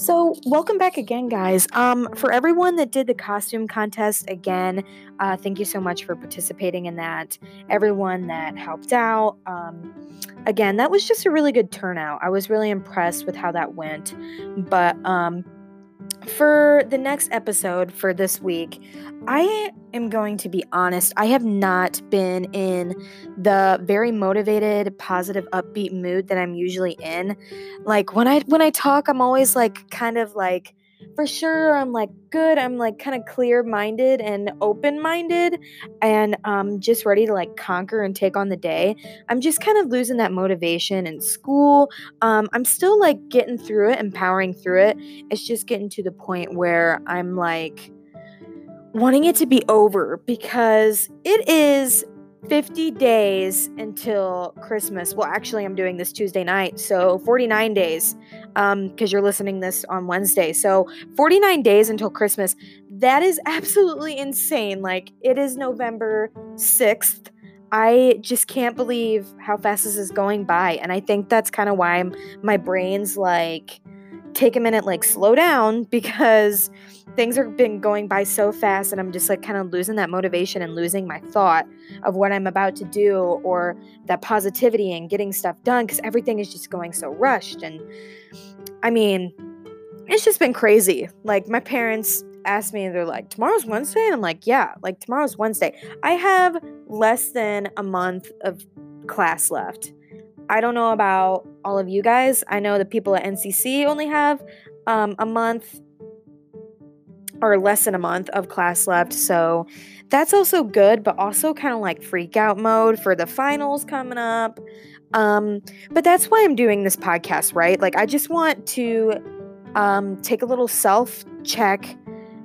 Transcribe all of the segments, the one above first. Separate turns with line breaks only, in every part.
So, welcome back again, guys. Um, for everyone that did the costume contest again, uh, thank you so much for participating in that. Everyone that helped out, um, again, that was just a really good turnout. I was really impressed with how that went. But um, for the next episode for this week, I am going to be honest. I have not been in the very motivated, positive, upbeat mood that I'm usually in. Like when I when I talk, I'm always like kind of like for sure I'm like good. I'm like kind of clear-minded and open-minded and um just ready to like conquer and take on the day. I'm just kind of losing that motivation in school. Um I'm still like getting through it and powering through it. It's just getting to the point where I'm like wanting it to be over because it is 50 days until Christmas. Well, actually, I'm doing this Tuesday night, so 49 days because um, you're listening this on Wednesday. So 49 days until Christmas. That is absolutely insane. Like, it is November 6th. I just can't believe how fast this is going by. And I think that's kind of why I'm, my brain's like, take a minute, like, slow down because things have been going by so fast and I'm just like kind of losing that motivation and losing my thought of what I'm about to do or that positivity and getting stuff done because everything is just going so rushed. And I mean, it's just been crazy. Like, my parents asked me, they're like, tomorrow's Wednesday? And I'm like, yeah, like tomorrow's Wednesday. I have less than a month of class left. I don't know about all of you guys. I know the people at NCC only have um, a month or less than a month of class left. So that's also good, but also kind of like freak out mode for the finals coming up. Um, but that's why I'm doing this podcast, right? Like, I just want to um, take a little self check,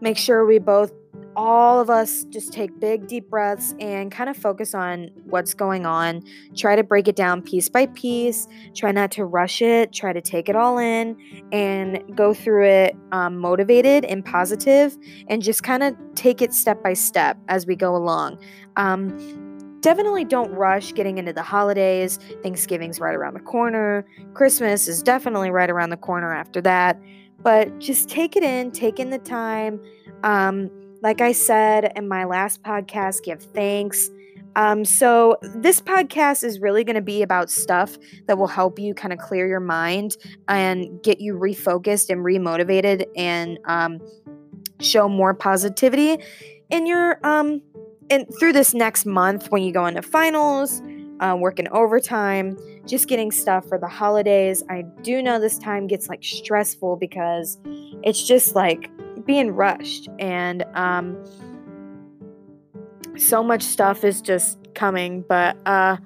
make sure we both all of us just take big, deep breaths and kind of focus on what's going on. Try to break it down piece by piece. Try not to rush it. Try to take it all in and go through it um, motivated and positive and just kind of take it step by step as we go along. Um, definitely don't rush getting into the holidays. Thanksgiving's right around the corner. Christmas is definitely right around the corner after that. But just take it in, take in the time. Um, like I said in my last podcast, give thanks. Um, so, this podcast is really going to be about stuff that will help you kind of clear your mind and get you refocused and remotivated and um, show more positivity in your um and through this next month when you go into finals uh, working overtime just getting stuff for the holidays i do know this time gets like stressful because it's just like being rushed and um so much stuff is just coming but uh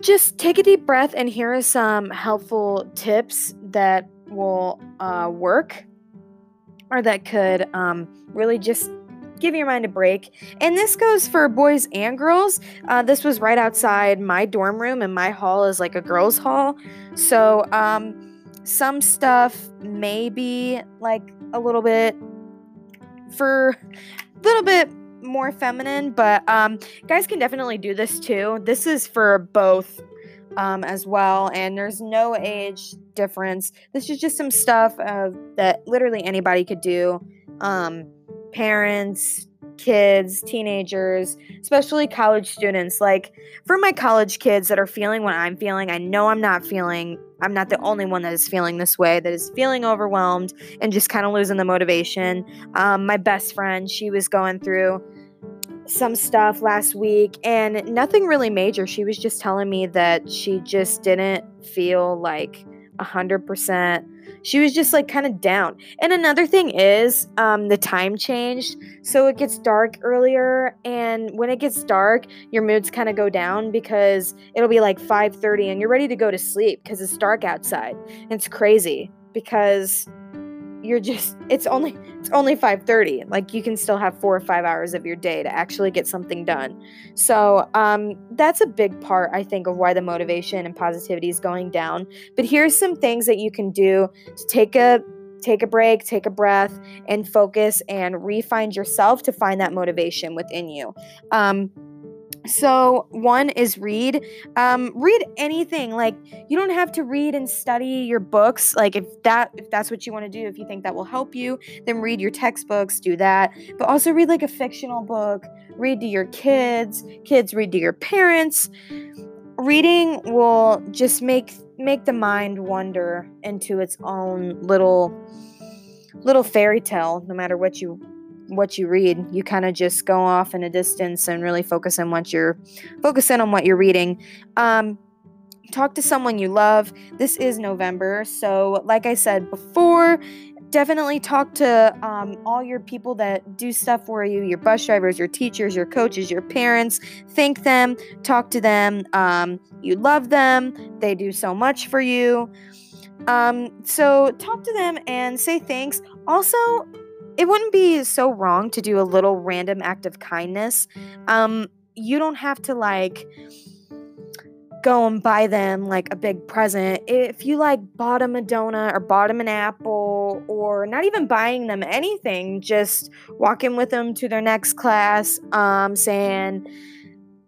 just take a deep breath and here are some helpful tips that will uh, work or that could um, really just give your mind a break. And this goes for boys and girls. Uh, this was right outside my dorm room, and my hall is like a girls' hall. So um, some stuff may be like a little bit for a little bit more feminine, but um, guys can definitely do this too. This is for both um, as well, and there's no age difference. This is just some stuff uh, that literally anybody could do. Um, parents, kids, teenagers, especially college students. Like for my college kids that are feeling what I'm feeling, I know I'm not feeling, I'm not the only one that is feeling this way, that is feeling overwhelmed and just kind of losing the motivation. Um, my best friend, she was going through some stuff last week and nothing really major. She was just telling me that she just didn't feel like 100% she was just like kind of down. And another thing is um, the time changed, so it gets dark earlier. And when it gets dark, your moods kind of go down because it'll be like 5:30 and you're ready to go to sleep because it's dark outside. And it's crazy because you're just it's only it's only 5:30 like you can still have 4 or 5 hours of your day to actually get something done. So um, that's a big part i think of why the motivation and positivity is going down. But here's some things that you can do to take a take a break take a breath and focus and re-find yourself to find that motivation within you. Um, So, one is read. Um, read anything. Like you don't have to read and study your books. Like if that if that's what you want to do, if you think that will help you, then read your textbooks, do that. But also read like a fictional book. Read to your kids. Kids read to your parents. Reading will just make make the mind wander into its own little little fairy tale no matter what you what you read. You kind of just go off in a distance and really focus on what you're focus in on what you're reading. Um, talk to someone you love. This is November, so like I said before, definitely talk to um, all your people that do stuff for you your bus drivers, your teachers, your coaches, your parents. Thank them, talk to them. Um, you love them, they do so much for you. Um, so talk to them and say thanks. Also, it wouldn't be so wrong to do a little random act of kindness. Um, you don't have to like go and buy them like a big present. If you like bought them a donut or bought them an apple or not even buying them anything, just walking with them to their next class, um, saying,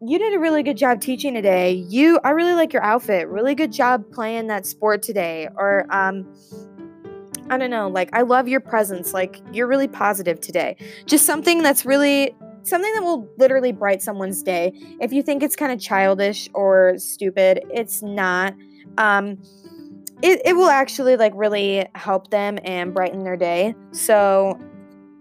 you did a really good job teaching today. You, I really like your outfit. Really good job playing that sport today. Or, um, I don't know, like I love your presence. Like you're really positive today. Just something that's really something that will literally bright someone's day. If you think it's kind of childish or stupid, it's not. Um it, it will actually like really help them and brighten their day. So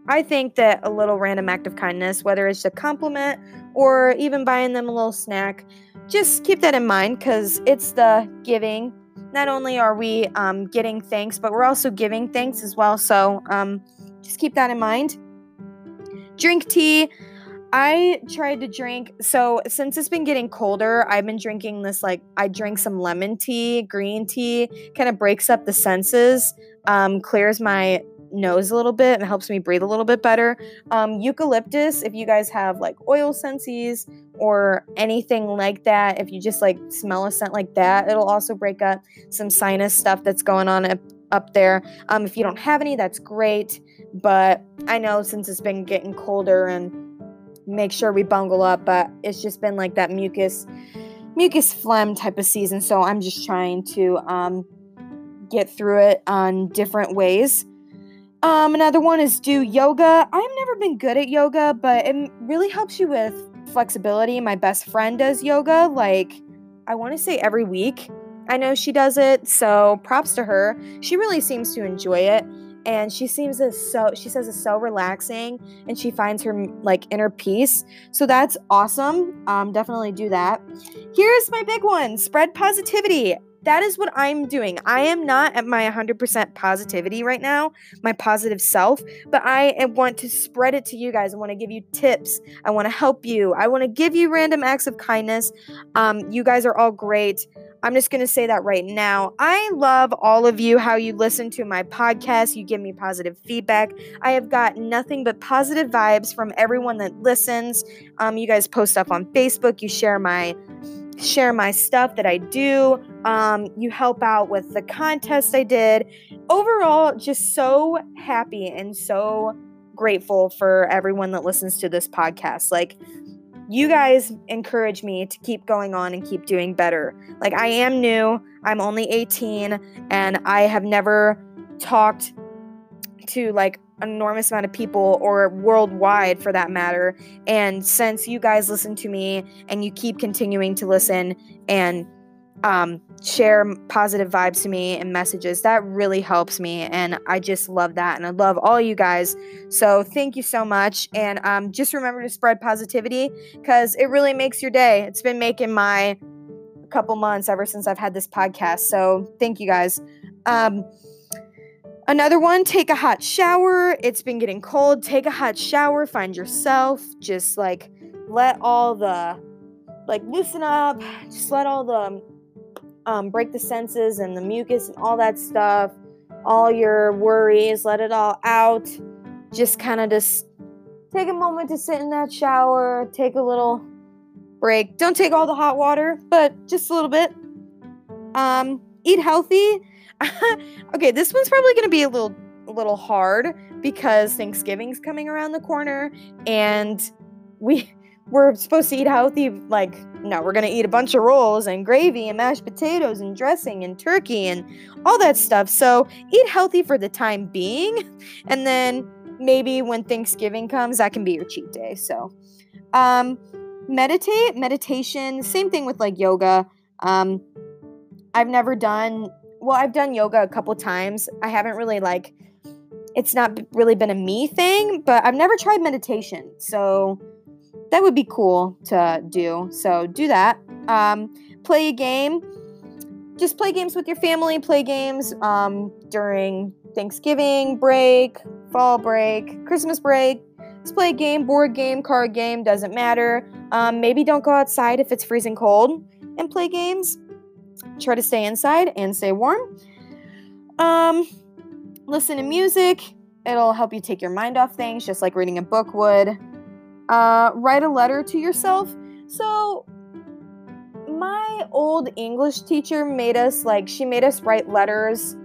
I think that a little random act of kindness, whether it's a compliment or even buying them a little snack, just keep that in mind because it's the giving not only are we um, getting thanks, but we're also giving thanks as well. So um, just keep that in mind. Drink tea. I tried to drink, so since it's been getting colder, I've been drinking this like I drink some lemon tea, green tea, kind of breaks up the senses, um, clears my nose a little bit and helps me breathe a little bit better. Um, eucalyptus, if you guys have like oil sensies or anything like that, if you just like smell a scent like that, it'll also break up some sinus stuff that's going on up, up there. Um, if you don't have any, that's great. But I know since it's been getting colder and make sure we bungle up, but it's just been like that mucus mucus phlegm type of season. So I'm just trying to um, get through it on different ways. Um, another one is do yoga. I've never been good at yoga, but it really helps you with flexibility. My best friend does yoga, like, I want to say every week. I know she does it, so props to her. She really seems to enjoy it. And she seems as so she says it's so relaxing and she finds her like inner peace. So that's awesome. Um, definitely do that. Here's my big one spread positivity that is what I'm doing. I am not at my 100% positivity right now, my positive self, but I want to spread it to you guys. I want to give you tips. I want to help you. I want to give you random acts of kindness. Um, you guys are all great. I'm just going to say that right now. I love all of you, how you listen to my podcast. You give me positive feedback. I have got nothing but positive vibes from everyone that listens. Um, you guys post stuff on Facebook, you share my share my stuff that I do. Um, you help out with the contest I did. Overall, just so happy and so grateful for everyone that listens to this podcast. Like, you guys encourage me to keep going on and keep doing better. Like, I am new, I'm only 18, and I have never talked to like enormous amount of people or worldwide for that matter. And since you guys listen to me and you keep continuing to listen and um, share positive vibes to me and messages, that really helps me. And I just love that. And I love all you guys. So thank you so much. And um, just remember to spread positivity because it really makes your day. It's been making my couple months ever since I've had this podcast. So thank you guys. Um, Another one, take a hot shower. It's been getting cold. Take a hot shower. Find yourself. Just like let all the, like, loosen up. Just let all the, um, break the senses and the mucus and all that stuff. All your worries, let it all out. Just kind of just take a moment to sit in that shower. Take a little break. Don't take all the hot water, but just a little bit. Um, eat healthy okay, this one's probably going to be a little a little hard because Thanksgiving's coming around the corner and we we're supposed to eat healthy. Like, no, we're going to eat a bunch of rolls and gravy and mashed potatoes and dressing and turkey and all that stuff. So eat healthy for the time being. And then maybe when Thanksgiving comes, that can be your cheat day. So, um, meditate, meditation, same thing with like yoga. Um, I've never done, well, I've done yoga a couple times. I haven't really like, it's not really been a me thing, but I've never tried meditation. So that would be cool to do. So do that. Um, play a game. Just play games with your family. Play games um, during Thanksgiving break, fall break, Christmas break. Just play a game, board game, card game, doesn't matter. Um, maybe don't go outside if it's freezing cold and play games. Try to stay inside and stay warm. Um, listen to music. It'll help you take your mind off things, just like reading a book would. Uh, write a letter to yourself. So, my old English teacher made us like, she made us write letters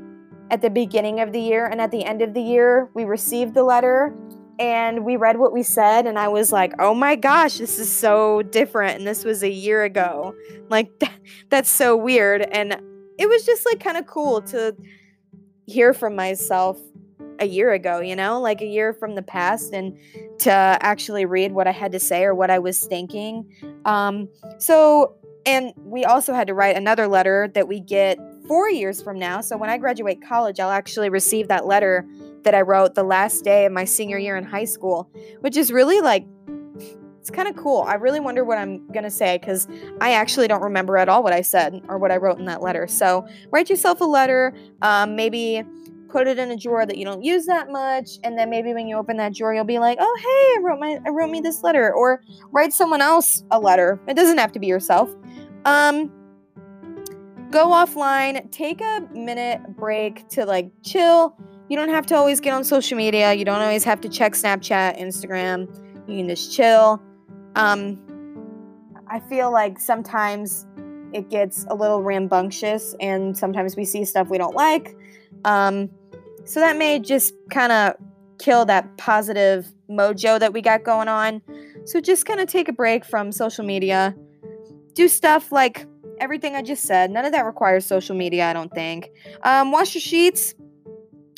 at the beginning of the year, and at the end of the year, we received the letter and we read what we said and i was like oh my gosh this is so different and this was a year ago. Like that, that's so weird and it was just like kind of cool to hear from myself a year ago you know like a year from the past and to actually read what i had to say or what i was thinking. Um so and we also had to write another letter that we get four years from now so when i graduate college i'll actually receive that letter that I wrote the last day of my senior year in high school, which is really like it's kind of cool. I really wonder what I'm going to say because I actually don't remember at all what I said or what I wrote in that letter. So write yourself a letter, um, maybe put it in a drawer that you don't use that much, and then maybe when you open that drawer, you'll be like, "Oh, hey, I wrote my, I wrote me this letter," or write someone else a letter. It doesn't have to be yourself. Um, go offline, take a minute break to like chill you don't have to always get on social media. You don't always have to check Snapchat, Instagram. You can just chill. Um, I feel like sometimes it gets a little rambunctious, and sometimes we see stuff we don't like. Um, so that may just kind of kill that positive mojo that we got going on. So just kind of take a break from social media. Do stuff like everything I just said. None of that requires social media, I don't think. Um, wash your sheets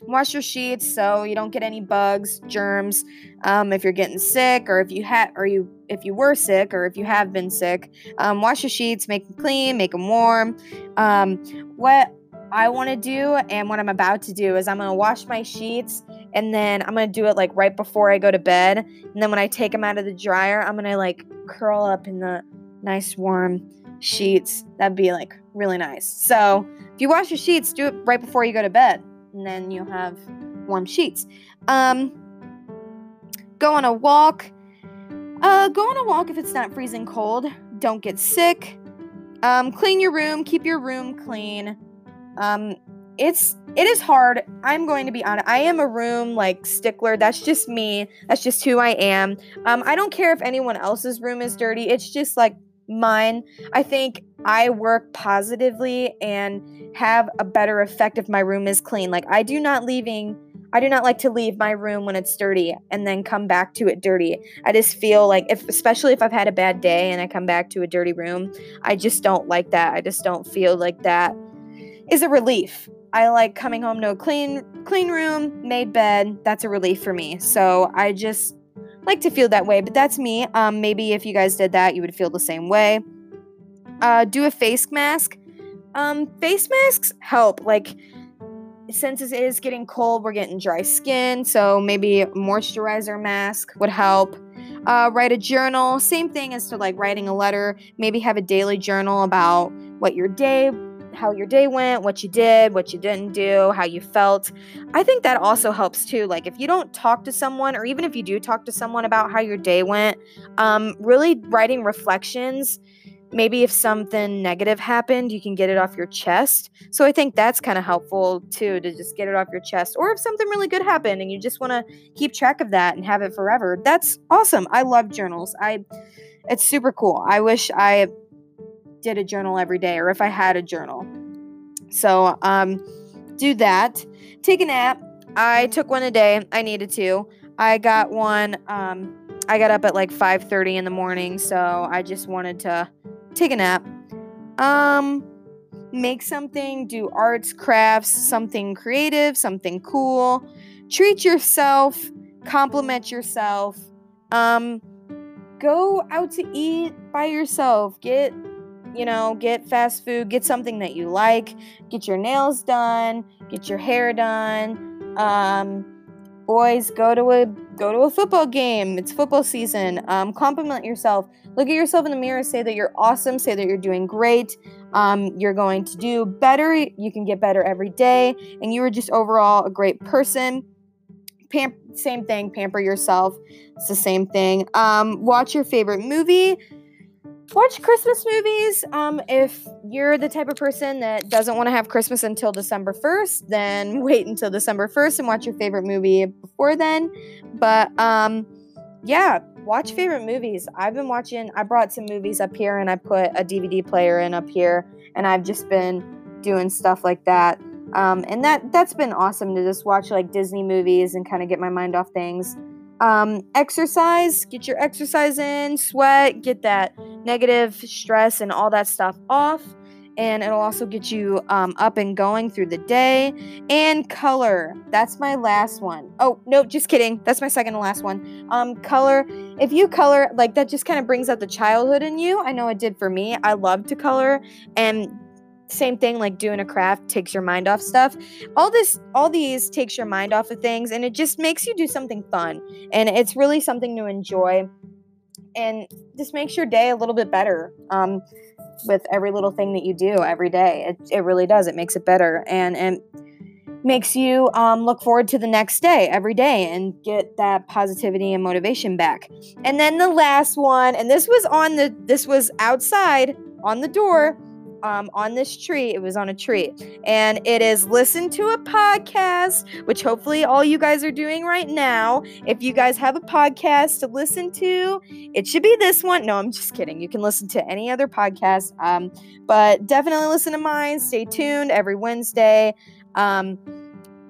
wash your sheets so you don't get any bugs germs. um, if you're getting sick or if you had or you if you were sick or if you have been sick um, wash your sheets make them clean make them warm. Um, what i want to do and what i'm about to do is i'm going to wash my sheets and then i'm going to do it like right before i go to bed. And then when i take them out of the dryer i'm going to like curl up in the nice warm sheets. That'd be like really nice. So if you wash your sheets do it right before you go to bed and then you have warm sheets. Um, go on a walk. Uh, go on a walk if it's not freezing cold. Don't get sick. Um, clean your room. Keep your room clean. Um, it's it is hard. I'm going to be honest. I am a room like stickler. That's just me. That's just who I am. Um, I don't care if anyone else's room is dirty. It's just like mine. I think I work positively and have a better effect if my room is clean. Like I do not leaving I do not like to leave my room when it's dirty and then come back to it dirty. I just feel like if especially if I've had a bad day and I come back to a dirty room, I just don't like that. I just don't feel like that is a relief. I like coming home to a clean clean room, made bed. That's a relief for me. So I just like to feel that way, but that's me. Um, maybe if you guys did that, you would feel the same way. Uh, do a face mask. Um, face masks help. Like, since it is getting cold, we're getting dry skin, so maybe moisturizer mask would help. Uh, write a journal. Same thing as to like writing a letter. Maybe have a daily journal about what your day how your day went, what you did, what you didn't do, how you felt. I think that also helps too. Like if you don't talk to someone, or even if you do talk to someone about how your day went, um, really writing reflections. Maybe if something negative happened, you can get it off your chest. So I think that's kind of helpful too to just get it off your chest. Or if something really good happened and you just want to keep track of that and have it forever, that's awesome. I love journals. I it's super cool. I wish I did a journal every day or if I had a journal. So, um, do that. Take a nap. I took one a day. I needed to. I got one um, I got up at like 5:30 in the morning, so I just wanted to take a nap. Um make something, do arts, crafts, something creative, something cool. Treat yourself, compliment yourself. Um go out to eat by yourself. Get you know, get fast food, get something that you like, get your nails done, get your hair done. Um boys go to a go to a football game. It's football season. Um, compliment yourself. Look at yourself in the mirror. Say that you're awesome. Say that you're doing great. Um, you're going to do better. You can get better every day. And you are just overall a great person. Pam- same thing. Pamper yourself. It's the same thing. Um, watch your favorite movie watch Christmas movies. Um, if you're the type of person that doesn't want to have Christmas until December 1st, then wait until December 1st and watch your favorite movie before then. But um, yeah, watch favorite movies. I've been watching, I brought some movies up here and I put a DVD player in up here, and I've just been doing stuff like that. Um, and that that's been awesome to just watch like Disney movies and kind of get my mind off things. Um, exercise, get your exercise in, sweat, get that negative stress and all that stuff off. And it'll also get you um, up and going through the day. And color. That's my last one. Oh, no, just kidding. That's my second to last one. Um, color. If you color, like that just kind of brings out the childhood in you. I know it did for me. I love to color. And same thing like doing a craft takes your mind off stuff. All this all these takes your mind off of things and it just makes you do something fun and it's really something to enjoy and just makes your day a little bit better um, with every little thing that you do every day. It, it really does. It makes it better and and makes you um, look forward to the next day every day and get that positivity and motivation back. And then the last one and this was on the this was outside on the door um, on this tree. It was on a tree. And it is listen to a podcast, which hopefully all you guys are doing right now. If you guys have a podcast to listen to, it should be this one. No, I'm just kidding. You can listen to any other podcast. Um, but definitely listen to mine. Stay tuned every Wednesday. Um,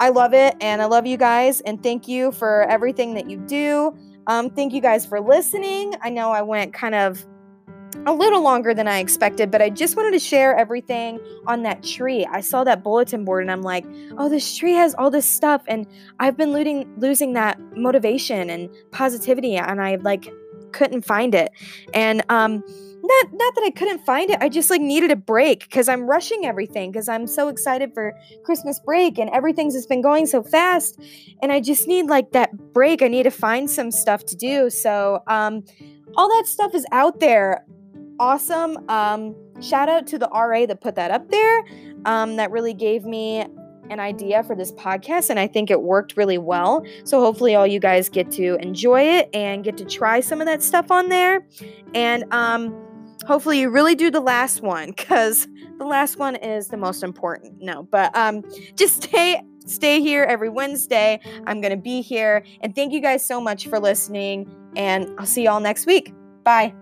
I love it and I love you guys. And thank you for everything that you do. Um, thank you guys for listening. I know I went kind of a little longer than I expected, but I just wanted to share everything on that tree. I saw that bulletin board and I'm like, oh, this tree has all this stuff. And I've been losing, losing that motivation and positivity, and I like couldn't find it. And, um, not not that I couldn't find it. I just like needed a break because I'm rushing everything because I'm so excited for Christmas break and everything's just been going so fast and I just need like that break. I need to find some stuff to do. So um all that stuff is out there awesome. Um, shout out to the RA that put that up there. Um, that really gave me an idea for this podcast, and I think it worked really well. So, hopefully, all you guys get to enjoy it and get to try some of that stuff on there. And um, hopefully, you really do the last one because the last one is the most important. No, but um, just stay stay here every Wednesday. I'm going to be here. And thank you guys so much for listening. And I'll see y'all next week. Bye.